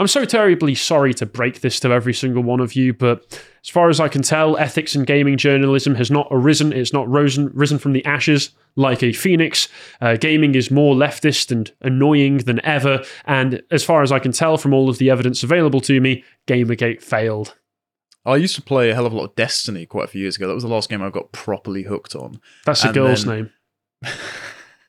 I'm so terribly sorry to break this to every single one of you, but as far as I can tell, ethics in gaming journalism has not arisen. It's not risen, risen from the ashes like a phoenix. Uh, gaming is more leftist and annoying than ever. And as far as I can tell from all of the evidence available to me, Gamergate failed. I used to play a hell of a lot of Destiny quite a few years ago. That was the last game I got properly hooked on. That's a And girl's then- name.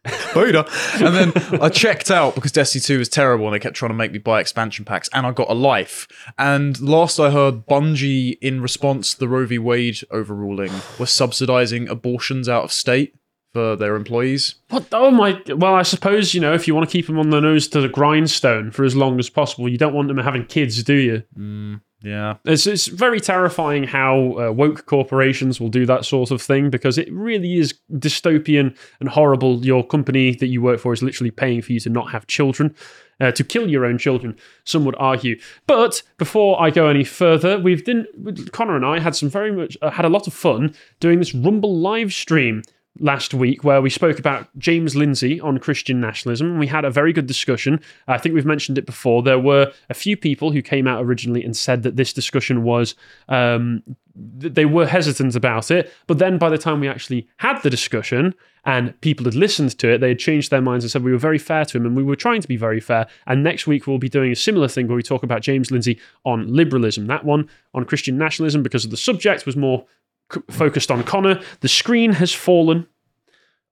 Boda. And then I checked out because Destiny 2 was terrible and they kept trying to make me buy expansion packs and I got a life. And last I heard, Bungie, in response to the Roe v. Wade overruling, was subsidizing abortions out of state for their employees. What? Oh my! Well, I suppose you know if you want to keep them on the nose to the grindstone for as long as possible, you don't want them having kids, do you? Mm. Yeah. It's, it's very terrifying how uh, woke corporations will do that sort of thing because it really is dystopian and horrible. Your company that you work for is literally paying for you to not have children, uh, to kill your own children, some would argue. But before I go any further, we've did, Connor and I had some very much, uh, had a lot of fun doing this Rumble live stream last week where we spoke about James Lindsay on Christian nationalism. We had a very good discussion. I think we've mentioned it before. There were a few people who came out originally and said that this discussion was. Um, they were hesitant about it, but then by the time we actually had the discussion and people had listened to it, they had changed their minds and said we were very fair to him and we were trying to be very fair. And next week we'll be doing a similar thing where we talk about James Lindsay on liberalism. That one on Christian nationalism because of the subject was more c- focused on Connor. The screen has fallen.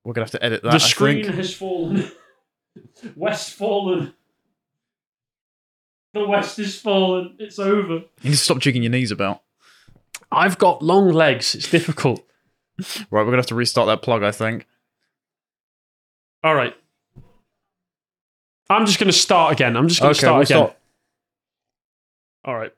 We're going to have to edit that. The I screen think. has fallen. West fallen. The West is fallen. It's over. You need to stop jigging your knees about. I've got long legs. It's difficult. Right, we're going to have to restart that plug, I think. All right. I'm just going to start again. I'm just going to Okay, start we'll again. start. All right.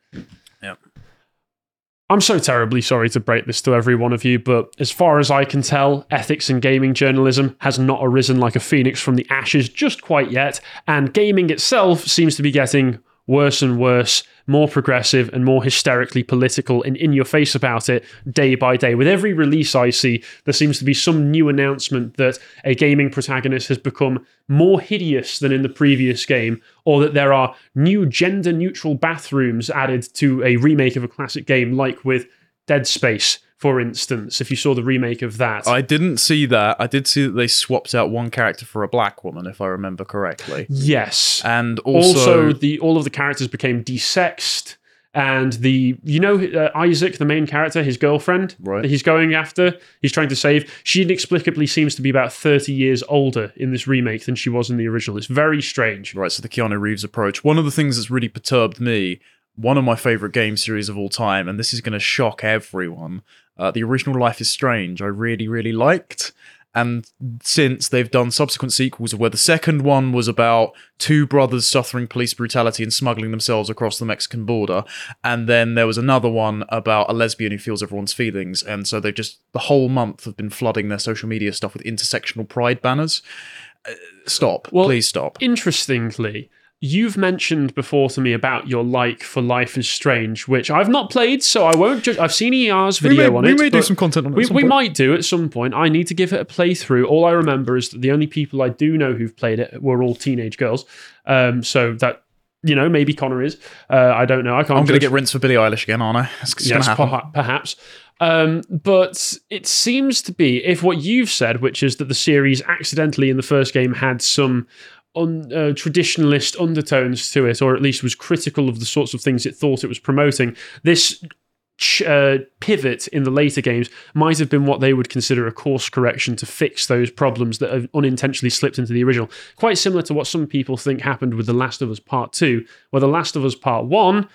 I'm so terribly sorry to break this to every one of you, but as far as I can tell, ethics in gaming journalism has not arisen like a phoenix from the ashes just quite yet, and gaming itself seems to be getting worse and worse, more progressive and more hysterically political and in your face about it day by day. With every release I see, there seems to be some new announcement that a gaming protagonist has become more hideous than in the previous game, or that there are new gender neutral bathrooms added to a remake of a classic game, like with Dead Space, for instance, if you saw the remake of that. I didn't see that. I did see that they swapped out one character for a black woman, if I remember correctly. yes. And also, also, the all of the characters became desexed and the you know uh, Isaac the main character his girlfriend Right. that he's going after he's trying to save she inexplicably seems to be about 30 years older in this remake than she was in the original it's very strange Right, so the Keanu Reeves approach. One of the things that's really perturbed me, one of my favorite game series of all time, and this is going to shock everyone. Uh, the original Life is Strange, I really, really liked. And since they've done subsequent sequels where the second one was about two brothers suffering police brutality and smuggling themselves across the Mexican border, and then there was another one about a lesbian who feels everyone's feelings, and so they've just the whole month have been flooding their social media stuff with intersectional pride banners. Uh, stop, Well, please stop. interestingly you've mentioned before to me about your like for life is strange which i've not played so i won't judge i've seen er's video may, on we it We may do some content on it. We, at some we point. might do at some point. I need to give it a playthrough. All I remember is that the only people I do know who've played it were all teenage girls. Um, so that you know, maybe Connor is. Uh, I don't know. I can't. I'm going to judge. get rinsed for Billie Eilish again, aren't I? It's, it's yes, to perha- perhaps. Um, but it seems to be if what you've said, which is that the series accidentally in the first game had some uh, traditionalist undertones to it, or at least was critical of the sorts of things it thought it was promoting. This ch- uh, pivot in the later games might have been what they would consider a course correction to fix those problems that have unintentionally slipped into the original. Quite similar to what some people think happened with The Last of Us Part 2, where The Last of Us Part 1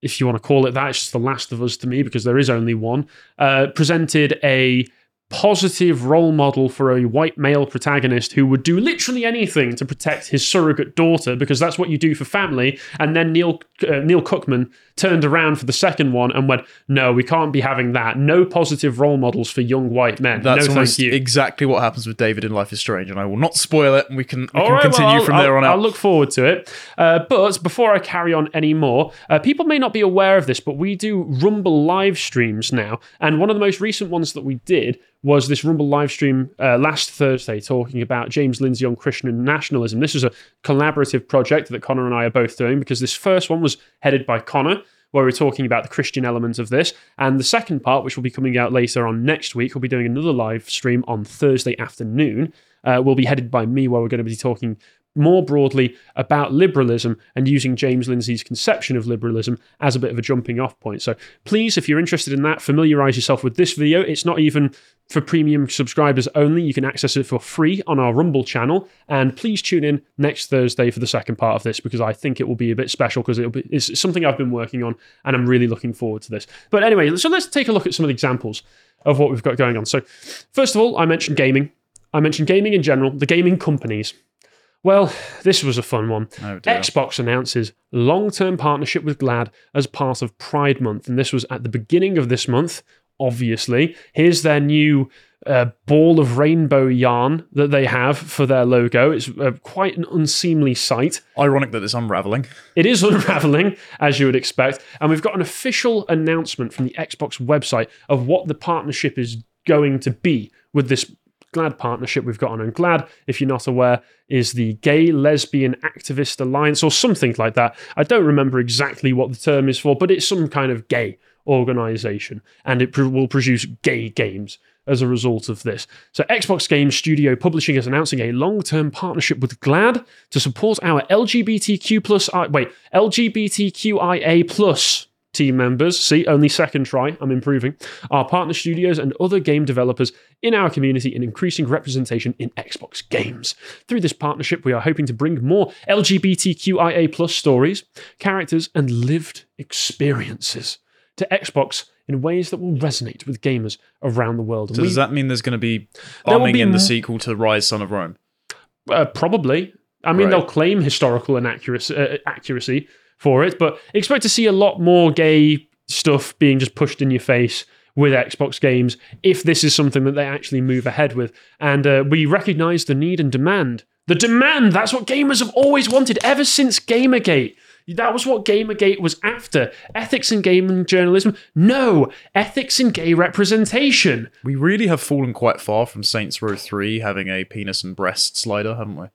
if you want to call it that, it's just The Last of Us to me because there is only one, uh, presented a positive role model for a white male protagonist who would do literally anything to protect his surrogate daughter because that's what you do for family. And then Neil uh, Neil Druckmann turned around for the second one and went, "No, we can't be having that. No positive role models for young white men. That's no, thank you." exactly what happens with David in Life is Strange, and I will not spoil it, and we can, we can right, continue I'll- from I'll, there on out. I'll look forward to it. Uh, but before I carry on any more, uh, people may not be aware of this, but we do Rumble live streams now. And one of the most recent ones that we did was this Rumble live stream uh, last Thursday talking about James Lindsay on Christian nationalism. This was a collaborative project that Connor and I are both doing because this first one was headed by Connor, where we're talking about the Christian element of this. And the second part, which will be coming out later on next week, we'll be doing another live stream on Thursday afternoon. Uh, will be headed by me, where we're going to be talking more broadly about liberalism and using James Lindsay's conception of liberalism as a bit of a jumping off point. So please, if you're interested in that, familiarize yourself with this video. It's not even for premium subscribers only. You can access it for free on our Rumble channel. And please tune in next Thursday for the second part of this because I think it will be a bit special because it'll be it's something I've been working on and I'm really looking forward to this. But anyway, so let's take a look at some of the examples of what we've got going on. So, first of all, I mentioned gaming. I mentioned gaming in general, the gaming companies. Well, this was a fun one. Oh. Xbox announces long term partnership with GLAAD as part of Pride Month. And this was at the beginning of this month, obviously. Here's their new uh, ball of rainbow yarn that they have for their logo. It's uh, quite an unseemly sight. Ironic that it's unraveling. It is unraveling, as you would expect. And we've got an official announcement from the Xbox website of what the partnership is going to be with this GLAAD partnership we've got on. And GLAAD, if you're not aware, is the Gay Lesbian Activist Alliance or something like that. I don't remember exactly what the term is for, but it's some kind of gay organization and it will produce gay games as a result of this. So, Xbox Game Studio Publishing is announcing a long-term partnership with GLAD to support our LGBTQ plus wait LGBTQIA plus team members. See, only second try. I'm improving. Our partner studios and other game developers in our community and increasing representation in Xbox games. Through this partnership, we are hoping to bring more LGBTQIA plus stories, characters, and lived experiences to Xbox in ways that will resonate with gamers around the world. And So we- does that mean there's going to be bumming be in the sequel to Ryse, Son of Rome? Uh, probably. I mean, Right. they'll claim historical inaccuracy uh, accuracy for it, but expect to see a lot more gay stuff being just pushed in your face with Xbox games if this is something that they actually move ahead with. And uh, we recognize the need and demand. The demand, that's what gamers have always wanted ever since Gamergate. That was what Gamergate was after. Ethics in gaming journalism? No. Ethics in gay representation. We really have fallen quite far from Saints Row 3 having a penis and breast slider, haven't we?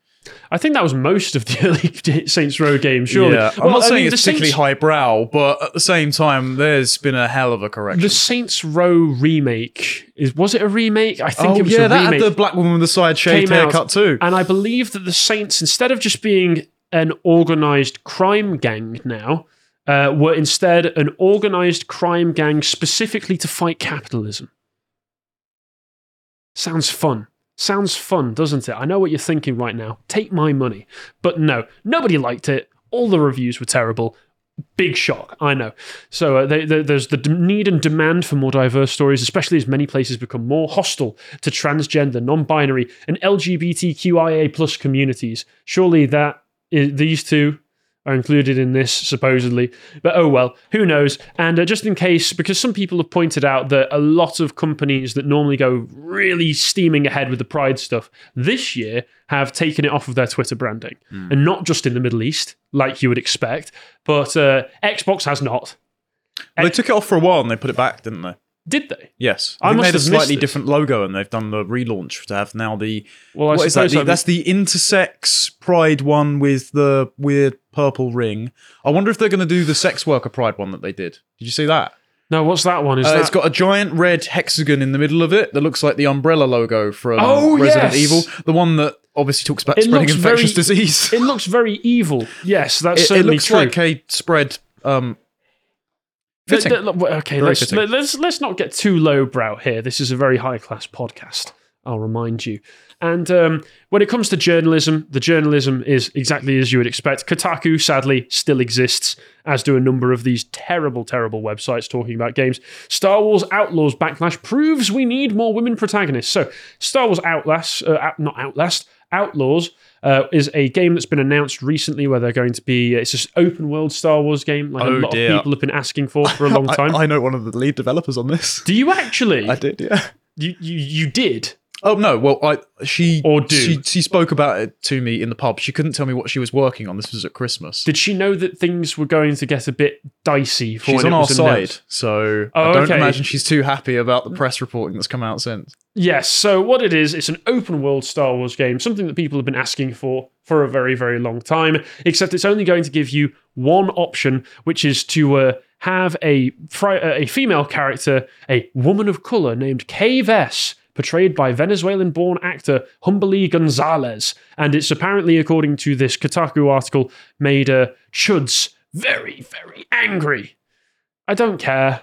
I think that was most of the early Saints Row games, surely. Yeah, I'm Well, not I saying mean, it's particularly Saints- highbrow, but at the same time, there's been a hell of a correction. The Saints Row remake is was it a remake? I think oh it was yeah, a that remake. had the black woman with the side shaved haircut too. and I believe that the Saints, instead of just being an organized crime gang now, uh, were instead an organized crime gang specifically to fight capitalism. Sounds fun. Sounds fun, doesn't it? I know what you're thinking right now. Take my money. But no, nobody liked it. All the reviews were terrible. Big shock, I know. So uh, they, they- there's the need and demand for more diverse stories, especially as many places become more hostile to transgender, non-binary, and LGBTQIA plus communities. Surely that these two are included in this supposedly, but oh well, who knows? And uh, just in case, because some people have pointed out that a lot of companies that normally go really steaming ahead with the Pride stuff this year have taken it off of their Twitter branding, and not just in the Middle East, like you would expect, but uh, Xbox has not. they took it off for a while and they put it back, didn't they? Did they? Yes, I I, must they had a slightly different logo and they've done the relaunch to have now the Well, I what is that? The- that's the intersex pride one with the weird purple ring. I wonder if they're going to do the sex worker pride one that they did. Did you see that? no. What's that one? Is Uh, that It's got a giant red hexagon in the middle of it that looks like the umbrella logo from Oh, Resident yes. Evil, the one that obviously talks about It spreading infectious very- disease. It looks very evil. Yes, that's It, it certainly looks true. like a spread. Um, fitting. okay, Very let's, fitting. let- let's let's not get too lowbrow here. This is a very high class podcast. I'll remind you. And um, when it comes to journalism, the journalism is exactly as you would expect. Kotaku, sadly, still exists, as do a number of these terrible, terrible websites talking about games. Star Wars Outlaws Backlash proves we need more women protagonists. So, Star Wars Outlast, uh, not Outlast, Outlaws uh, is a game that's been announced recently where they're going to be. It's this open world Star Wars game, like a Oh, lot dear. of people have been asking for for a long time. I, I know one of the lead developers on this. Do you actually? I did, yeah. You, you you did. Oh no, well I she Or do. she she spoke about it to me in the pub. She couldn't tell me what she was working on. This was at Christmas. Did she know that things were going to get a bit dicey for She's when on it our was side, announced? so Oh, I don't okay. imagine she's too happy about the press reporting that's come out since. Yes. So what it is, it's an open world Star Wars game, something that people have been asking for for a very, very long time. Except it's only going to give you one option, which is to uh, have a fri- uh, a female character, a woman of color named Kay Vess, portrayed by Venezuelan-born actor Humberly Gonzalez, and it's apparently, according to this Kotaku article, made uh, Chuds very, very angry. I don't care.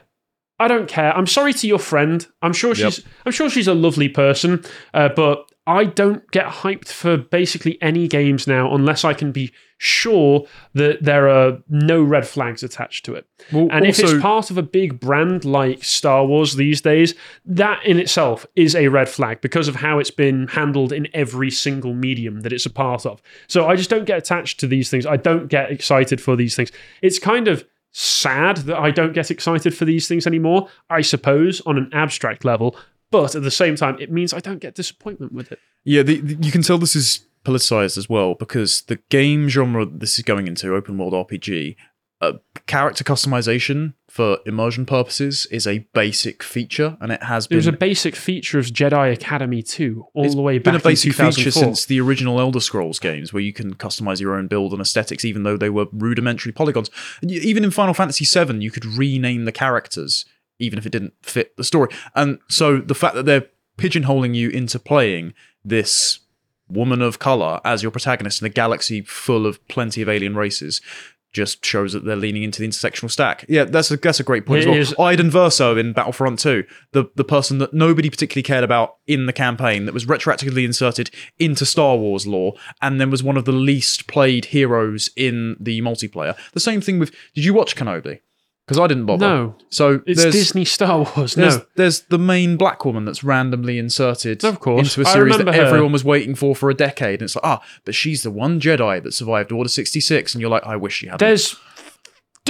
I don't care. I'm sorry to your friend. I'm sure Yep. she's. I'm sure she's a lovely person, uh, but I don't get hyped for basically any games now unless I can be sure that there are no red flags attached to it. Well, And if it's part of a big brand like Star Wars these days, that in itself is a red flag because of how it's been handled in every single medium that it's a part of. So I just don't get attached to these things. I don't get excited for these things. It's kind of sad that I don't get excited for these things anymore, I suppose, on an abstract level. But at the same time, it means I don't get disappointment with it. Yeah, the, the- you can tell this is politicized as well because the game genre this is going into, open world RPG, uh, character customization for immersion purposes is a basic feature, and it has It been. was a basic feature of Jedi Academy 2 all it's the way been back a basic feature since the original Elder Scrolls games, where you can customize your own build and aesthetics, even though they were rudimentary polygons. Even in Final Fantasy VII, you could rename the characters, even if it didn't fit the story. And so the fact that they're pigeonholing you into playing this woman of color as your protagonist in a galaxy full of plenty of alien races just shows that they're leaning into the intersectional stack. Yeah, that's a that's a great point It as well. Iden Verso in Battlefront 2, the the person that nobody particularly cared about in the campaign that was retroactively inserted into Star Wars lore and then was one of the least played heroes in the multiplayer. The same thing with Did you watch Kenobi? Because I didn't bother. No, So it's there's Disney Star Wars. there's, No. there's the main black woman that's randomly inserted Of course. into a series that her. everyone was waiting for for a decade. And it's like, ah, but she's the one Jedi that survived Order 66. And you're like, I wish she hadn't. There's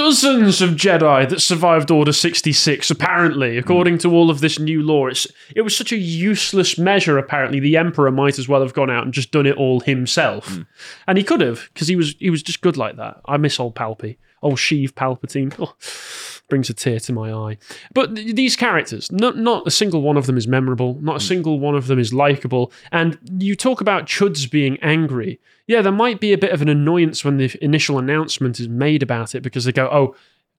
dozens of Jedi that survived Order 66, apparently, according to all of this new lore. It's, it was such a useless measure, apparently. The Emperor might as well have gone out and just done it all himself. And he could have, because he was, he was just good like that. I miss old Palpy. Old Sheev Palpatine. Oh, brings a tear to my eye. But th- these characters, not, not a single one of them is memorable. Not a single one of them is likable. And you talk about Chuds being angry. Yeah, there might be a bit of an annoyance when the initial announcement is made about it because they go, oh,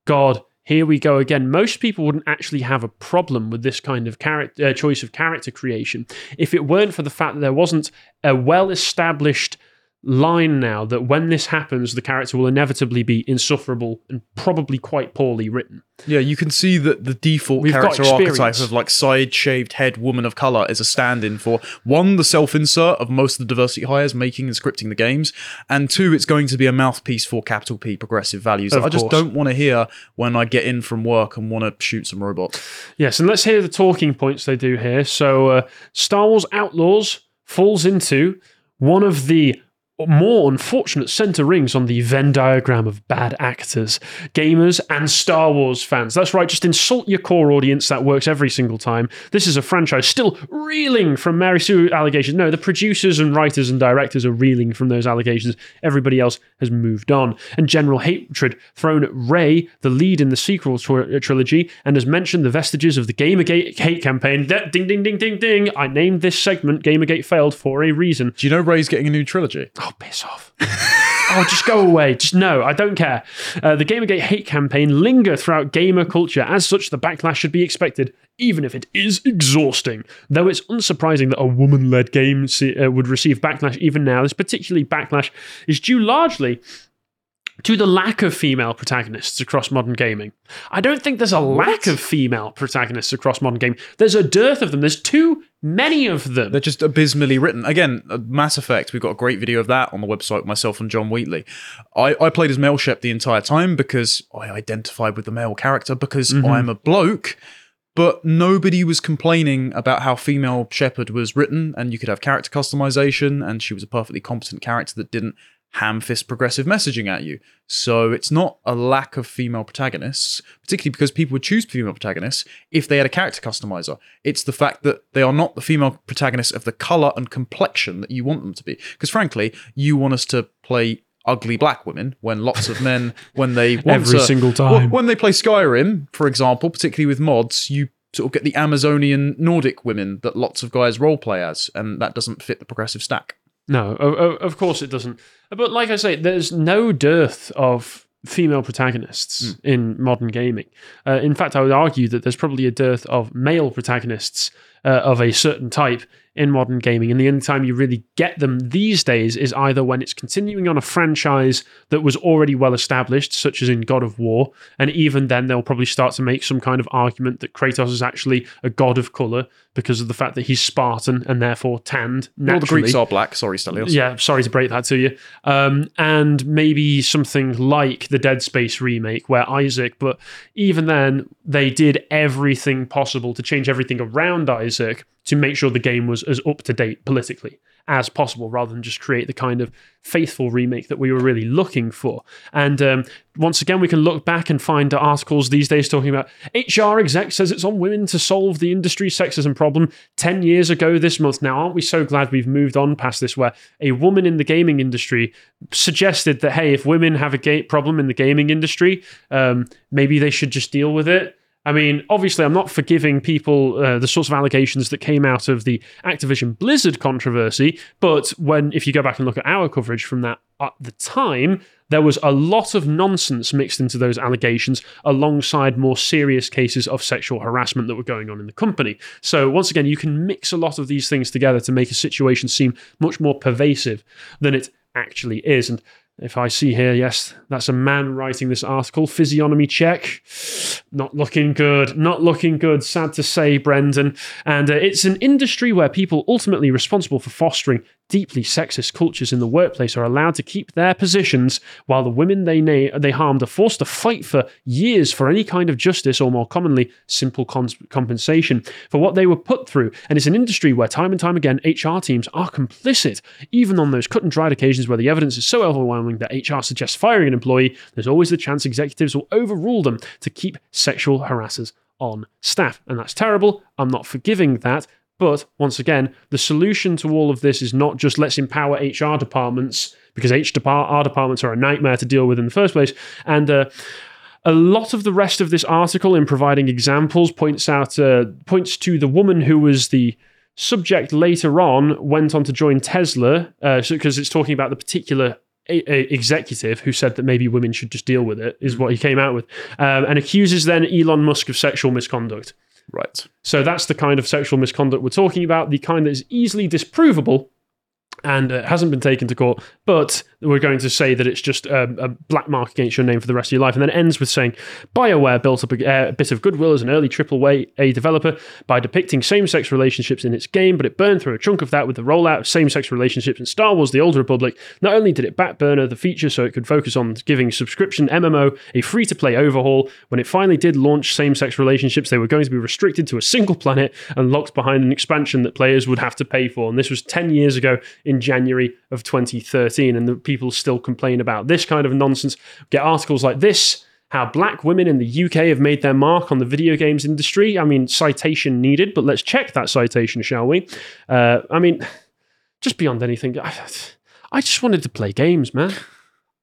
God, here we go again. Most people wouldn't actually have a problem with this kind of character uh, choice of character creation if it weren't for the fact that there wasn't a well established line now that when this happens, the character will inevitably be insufferable and probably quite poorly written. Yeah, you can see that the default We've character archetype of like side shaved head woman of color is a stand in for one, the self insert of most of the diversity hires making and scripting the games, and two, it's going to be a mouthpiece for capital P progressive values that Of I just course. don't want to hear when I get in from work and want to shoot some robots. Yes, and let's hear the talking points they do here. So, uh, Star Wars Outlaws falls into one of the more unfortunate center rings on the Venn diagram of bad actors, gamers, and Star Wars fans. That's right, just insult your core audience. That works every single time. This is a franchise still reeling from Mary Sue allegations. No, the producers and writers and directors are reeling from those allegations. Everybody else has moved on. And general hatred thrown at Rey, the lead in the sequel tr- trilogy, and has mentioned the vestiges of the Gamergate hate campaign. That- Ding, ding, ding, ding, ding. I named this segment Gamergate Failed for a reason. Do you know Rey's getting a new trilogy? Oh, piss off. oh, just go away. Just no, I don't care. Uh, the Gamergate hate campaign linger throughout gamer culture. As such, the backlash should be expected, even if it is exhausting. Though it's unsurprising that a woman-led game se- uh, would receive backlash even now, this particularly backlash is due largely to the lack of female protagonists across modern gaming. I don't think there's a lack of female protagonists across modern gaming. There's a dearth of them. There's too many of them. They're just abysmally written. Again, uh, Mass Effect, we've got a great video of that on the website, myself and John Wheatley. I, I played as male Shep the entire time because I identified with the male character because I'm a bloke. But nobody was complaining about how female Shepard was written, and you could have character customization, and she was a perfectly competent character that didn't ham fist progressive messaging at you. So it's not a lack of female protagonists, particularly because people would choose female protagonists if they had a character customizer. It's the fact that they are not the female protagonists of the color and complexion that you want them to be. Because frankly, you want us to play ugly black women when lots of men when they want Every to- single time. when they play Skyrim, for example, particularly with mods, you sort of get the Amazonian Nordic women that lots of guys roleplay as, and that doesn't fit the progressive stack. No, o- o- of course it doesn't. But like I say, there's no dearth of female protagonists in modern gaming. Uh, in fact, I would argue that there's probably a dearth of male protagonists uh, of a certain type in modern gaming. And the only time you really get them these days is either when it's continuing on a franchise that was already well established, such as in God of War. And even then, they'll probably start to make some kind of argument that Kratos is actually a god of color because of the fact that he's Spartan and therefore tanned All the Greeks are black. Sorry, Stelios. Yeah, sorry to break that to you. Um, and maybe something like the Dead Space remake, where Isaac, but even then, they did everything possible to change everything around Isaac to make sure the game was as up to date politically as possible, rather than just create the kind of faithful remake that we were really looking for. And um, once again, we can look back and find articles these days talking about HR exec says it's on women to solve the industry sexism problem 10 years ago this month. Now, aren't we so glad we've moved on past this where a woman in the gaming industry suggested that, hey, if women have a gay problem in the gaming industry, um, maybe they should just deal with it? I mean, obviously, I'm not forgiving people uh, the sorts of allegations that came out of the Activision Blizzard controversy, but when if you go back and look at our coverage from that at the time, there was a lot of nonsense mixed into those allegations alongside more serious cases of sexual harassment that were going on in the company. So, once again, you can mix a lot of these things together to make a situation seem much more pervasive than it actually is. And if I see here, yes, that's a man writing this article. Physiognomy check. Not looking good. Not looking good. Sad to say, Brendan. And uh, it's an industry where people ultimately responsible for fostering deeply sexist cultures in the workplace are allowed to keep their positions, while the women they na- they harmed are forced to fight for years for any kind of justice, or more commonly, simple cons- compensation for what they were put through. And it's an industry where time and time again HR teams are complicit, even on those cut and dried occasions where the evidence is so overwhelming that HR suggests firing an employee. There's always the chance executives will overrule them to keep sexual harassers on staff, and that's terrible. I'm not forgiving that. But once again, the solution to all of this is not just let's empower HR departments because HR departments are a nightmare to deal with in the first place. And uh, a lot of the rest of this article, in providing examples, points out uh, points to the woman who was the subject later on went on to join Tesla because it's talking about the particular a- a- executive who said that maybe women should just deal with it is what he came out with um, and accuses then Elon Musk of sexual misconduct. Right. So that's the kind of sexual misconduct we're talking about, the kind that is easily disprovable and it hasn't been taken to court, but we're going to say that it's just um, a black mark against your name for the rest of your life. And then it ends with saying BioWare built up a, uh, a bit of goodwill as an early AAA developer by depicting same sex relationships in its game, but it burned through a chunk of that with the rollout of same sex relationships in Star Wars The Old Republic. Not only did it backburner the feature so it could focus on giving subscription MMO a free to play overhaul, when it finally did launch same sex relationships, they were going to be restricted to a single planet and locked behind an expansion that players would have to pay for. And this was 10 years ago in January of 2013. And the people still complain about this kind of nonsense. Get articles like this. How black women in the UK have made their mark on the video games industry. I mean, citation needed, but let's check that citation, shall we? Uh, I mean, just beyond anything, I, I just wanted to play games, man.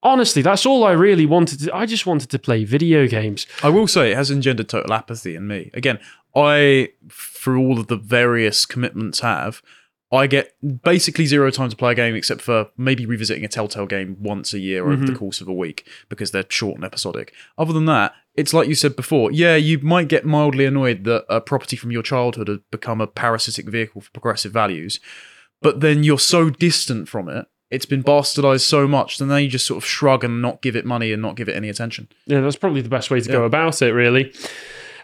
Honestly, that's all I really wanted to. I just wanted to play video games. I will say it has engendered total apathy in me. Again, I, for all of the various commitments have, I get basically zero time to play a game except for maybe revisiting a Telltale game once a year over the mm-hmm. course of a week because they're short and episodic. Other than that, it's like you said before. Yeah, you might get mildly annoyed that a property from your childhood has become a parasitic vehicle for progressive values, but then you're so distant from it. It's been bastardized so much, then they just sort of shrug and not give it money and not give it any attention. Yeah, that's probably the best way to go about it, really.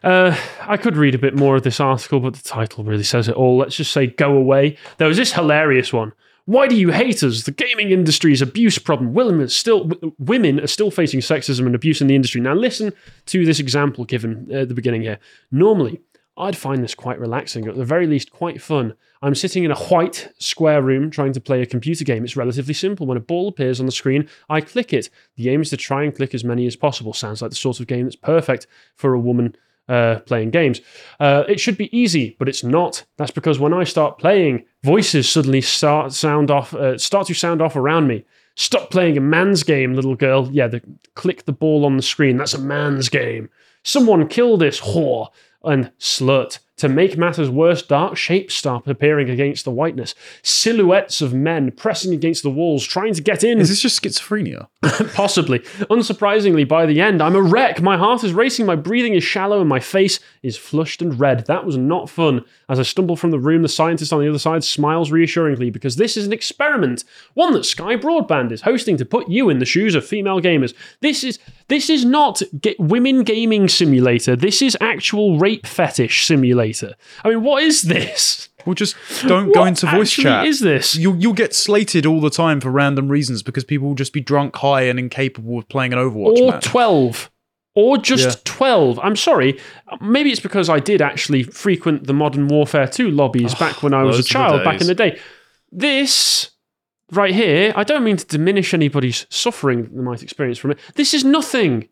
Uh, I could read a bit more of this article, but the title really says it all. Let's just say go away. There was this hilarious one. Why do you hate us? The gaming industry's abuse problem. Women are still women are still facing sexism and abuse in the industry. Now listen to this example given at the beginning here. Normally, I'd find this quite relaxing, at the very least, quite fun. I'm sitting in a white square room trying to play a computer game. It's relatively simple. When a ball appears on the screen, I click it. The aim is to try and click as many as possible. Sounds like the sort of game that's perfect for a woman uh, playing games. Uh, it should be easy, but it's not. That's because when I start playing, voices suddenly start sound off, uh, start to sound off around me. Stop playing a man's game, little girl. Yeah, the, click the ball on the screen. That's a man's game. Someone kill this whore and slut. To make matters worse, dark shapes start appearing against the whiteness. Silhouettes of men pressing against the walls, trying to get in. Is this just schizophrenia? Possibly. Unsurprisingly, by the end, I'm a wreck. My heart is racing, my breathing is shallow, and my face is flushed and red. That was not fun. As I stumble from the room, the scientist on the other side smiles reassuringly because this is an experiment, one that Sky Broadband is hosting to put you in the shoes of female gamers. This is this is not women gaming simulator. This is actual rape fetish simulator. I mean, what is this? Well, just don't go into voice chat. is this? You'll, you'll get slated all the time for random reasons because people will just be drunk, high, and incapable of playing an Overwatch or match. 12 or just Yeah. 12 i'm sorry maybe it's because i did actually frequent the modern warfare 2 lobbies oh, back when i was a those were the child back in the day this right here i don't mean to diminish anybody's suffering that they might experience from it this is nothing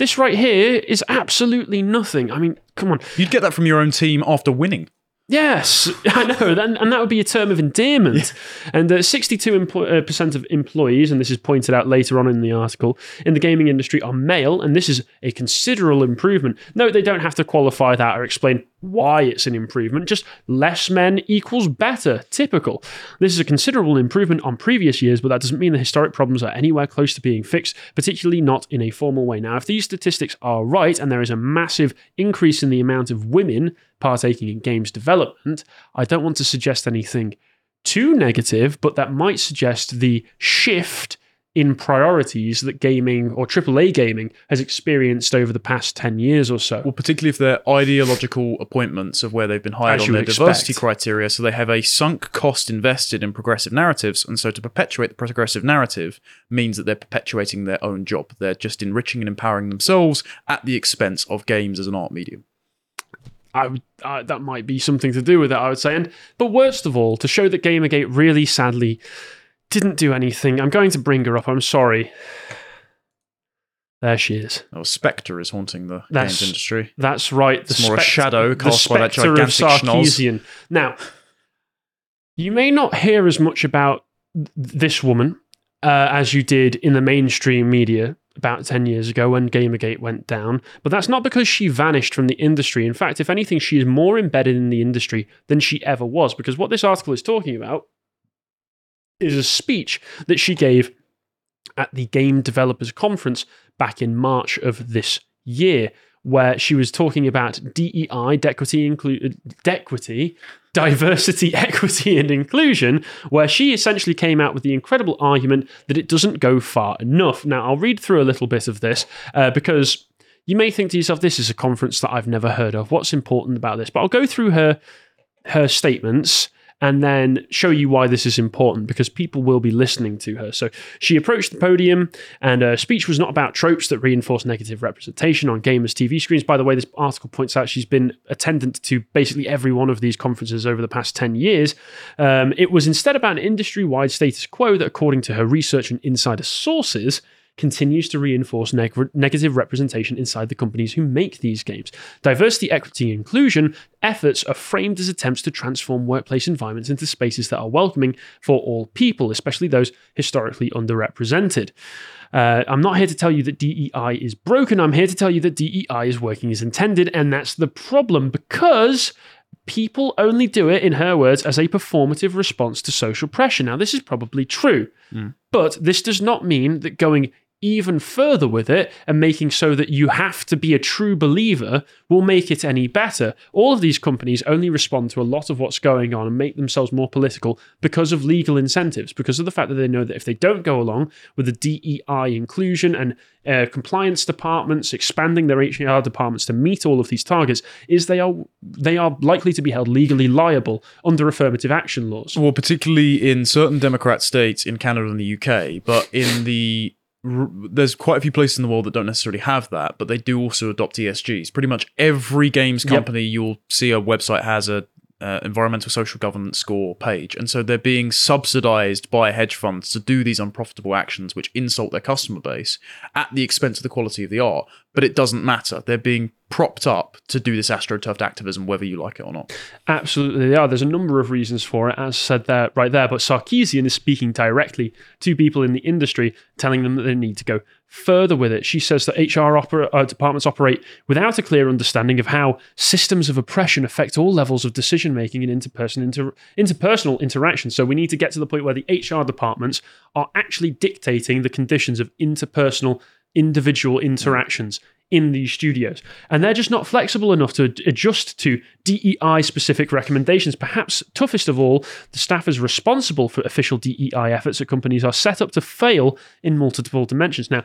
this right here is absolutely nothing i mean come on You'd get that from your own team after winning. Yes, I know, and, and that would be a term of endearment. And uh, 62% empl- uh, percent of employees, and this is pointed out later on in the article, in the gaming industry are male, and this is a considerable improvement. No, they don't have to qualify that or explain why it's an improvement, just less men equals better. Typical. This is a considerable improvement on previous years, but that doesn't mean the historic problems are anywhere close to being fixed, particularly not in a formal way. Now, if these statistics are right, and there is a massive increase in the amount of women partaking in games development, I don't want to suggest anything too negative, but that might suggest the shift in priorities that gaming or AAA gaming has experienced over the past 10 years or so. Well, particularly if they're ideological appointments of where they've been hired As on their diversity criteria. So they have a sunk cost invested in progressive narratives. And so to perpetuate the progressive narrative means that they're perpetuating their own job. They're just enriching and empowering themselves at the expense of games as an art medium. I would, uh, that might be something to do with it, I would say. And but worst of all, to show that Gamergate really sadly didn't do anything, I'm going to bring her up. I'm sorry. There she is. Oh, Spectre is haunting the That's- games industry. That's right. The It's more a shadow cast by that of gigantic schnoz. Now, you may not hear as much about th- this woman uh, as you did in the mainstream media about 10 years ago when Gamergate went down, but that's not because she vanished from the industry. In fact, if anything, she is more embedded in the industry than she ever was, because what this article is talking about is a speech that she gave at the Game Developers Conference back in March of this year, where she was talking about DEI, dequity, inclu- dequity, diversity, equity, and inclusion, where she essentially came out with the incredible argument that it doesn't go far enough. Now, I'll read through a little bit of this uh, because you may think to yourself, this is a conference that I've never heard of. What's important about this? But I'll go through her her statements and then show you why this is important because people will be listening to her. So she approached the podium, and her speech was not about tropes that reinforce negative representation on gamers' TV screens. By the way, this article points out she's been attendant to basically every one of these conferences over the past 10 years. Um, it was instead about an industry wide status quo that, according to her research and insider sources, continues to reinforce neg- negative representation inside the companies who make these games. Diversity, equity, and inclusion efforts are framed as attempts to transform workplace environments into spaces that are welcoming for all people, especially those historically underrepresented. Uh, I'm not here to tell you that DEI is broken. I'm here to tell you that DEI is working as intended, and that's the problem because people only do it, in her words, as a performative response to social pressure. Now, this is probably true, but this does not mean that going even further with it and making so that you have to be a true believer will make it any better. All of these companies only respond to a lot of what's going on and make themselves more political because of legal incentives, because of the fact that they know that if they don't go along with the DEI inclusion and uh, compliance departments expanding their HR departments to meet all of these targets, is they are they are likely to be held legally liable under affirmative action laws. Well, particularly in certain Democrat states in Canada and the UK, but in the r- there's quite a few places in the world that don't necessarily have that, but they do also adopt ESGs. Pretty much every games Yep. company you'll see a website has a uh, environmental social governance score page, and so they're being subsidized by hedge funds to do these unprofitable actions which insult their customer base at the expense of the quality of the art. But it doesn't matter; they're being propped up to do this astroturfed activism, whether you like it or not. Absolutely, they are. There's a number of reasons for it, as said there, right there. But Sarkeesian is speaking directly to people in the industry, telling them that they need to go further with it. She says that HR opera, uh, departments operate without a clear understanding of how systems of oppression affect all levels of decision making and interperson, inter, interpersonal interaction. So we need to get to the point where the HR departments are actually dictating the conditions of interpersonal, individual interactions in these studios. And they're just not flexible enough to adjust to DEI specific recommendations. Perhaps toughest of all, the staffers responsible for official DEI efforts at companies are set up to fail in multiple dimensions. Now,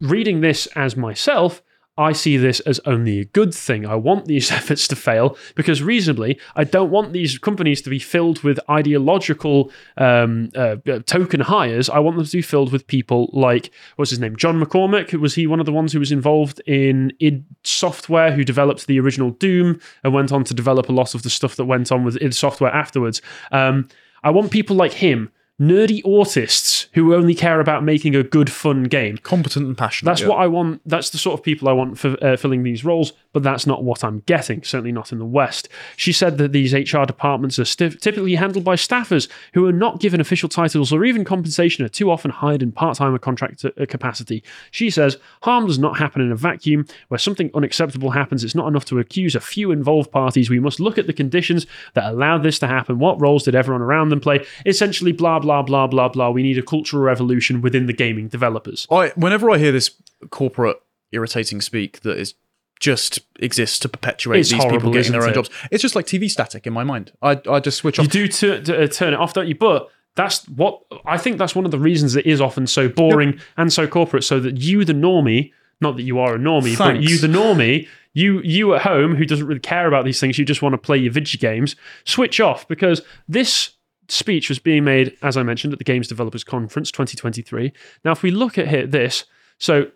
reading this as myself, I see this as only a good thing. I want these efforts to fail because, reasonably, I don't want these companies to be filled with ideological um, uh, uh, token hires. I want them to be filled with people like, what's his name? John McCormick. Was he one of the ones who was involved in id Software, who developed the original Doom and went on to develop a lot of the stuff that went on with id Software afterwards? Um, I want people like him. Nerdy autists who only care about making a good, fun game. Competent and passionate. That's yeah. what I want. That's the sort of people I want for uh, filling these roles, but that's not what I'm getting, certainly not in the West. She said that these HR departments are stif- typically handled by staffers who are not given official titles or even compensation, are too often hired in part time or contract uh, capacity. She says harm does not happen in a vacuum. Where something unacceptable happens, it's not enough to accuse a few involved parties. We must look at the conditions that allowed this to happen. What roles did everyone around them play? Essentially, blah, blah, blah, blah, blah. Blah. We need a cultural revolution within the gaming developers. I whenever I hear this corporate irritating speak that is just exists to perpetuate It's these people horrible, getting their own it? jobs, it's just like TV static in my mind. I I just switch off. You do tu- t- uh, turn it off, don't you? But that's what I think. That's one of the reasons it is often so boring and so corporate, so that you, the normie, not that you are a normie, but you, the normie, you you at home who doesn't really care about these things, you just want to play your video games, switch off because this speech was being made, as I mentioned, at the Games Developers Conference 2023. Now, if we look at here, this, so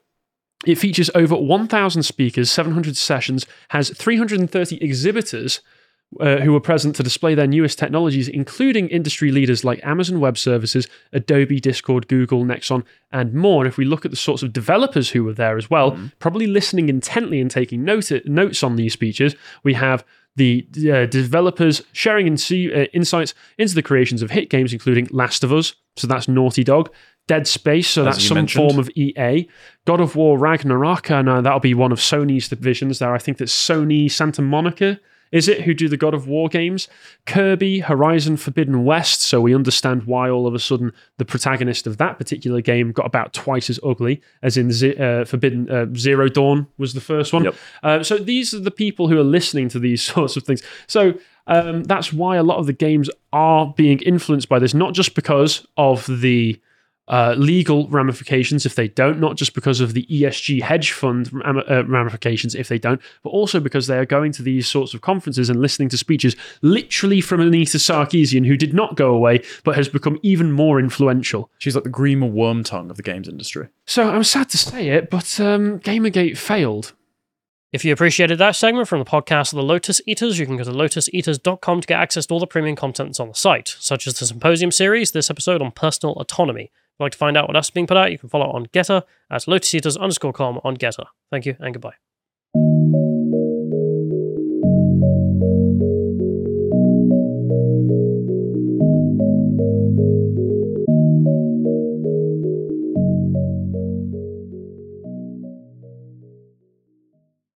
it features over 1,000 speakers, 700 sessions, has 330 exhibitors uh, who were present to display their newest technologies, including industry leaders like Amazon Web Services, Adobe, Discord, Google, Nexon, and more. And if we look at the sorts of developers who were there as well, probably listening intently and taking note- notes on these speeches, we have the uh, developers sharing insi- uh, insights into the creations of hit games, including Last of Us, so that's Naughty Dog, Dead Space, so As that's some mentioned. form of EA, God of War Ragnarok, and uh, that'll be one of Sony's divisions there. I think that's Sony Santa Monica. Is it who do the God of War games? Kirby, Horizon Forbidden West. So we understand why all of a sudden the protagonist of that particular game got about twice as ugly as in Ze- uh, Forbidden uh, Zero Dawn was the first one. Yep. Uh, so these are the people who are listening to these sorts of things. So um, that's why a lot of the games are being influenced by this, not just because of the uh, legal ramifications if they don't, not just because of the ESG hedge fund ram- uh, ramifications if they don't, but also because they are going to these sorts of conferences and listening to speeches literally from Anita Sarkeesian, who did not go away but has become even more influential. She's like the Grima worm tongue of the games industry. So I'm sad to say it, but um, Gamergate failed. If you appreciated that segment from the podcast of the Lotus Eaters, you can go to lotuseaters.com to get access to all the premium content that's on the site, such as the Symposium series, this episode on personal autonomy. Like to find out what else is being put out, you can follow on Gettr at lotuseaters underscore com on Gettr. Thank you and goodbye.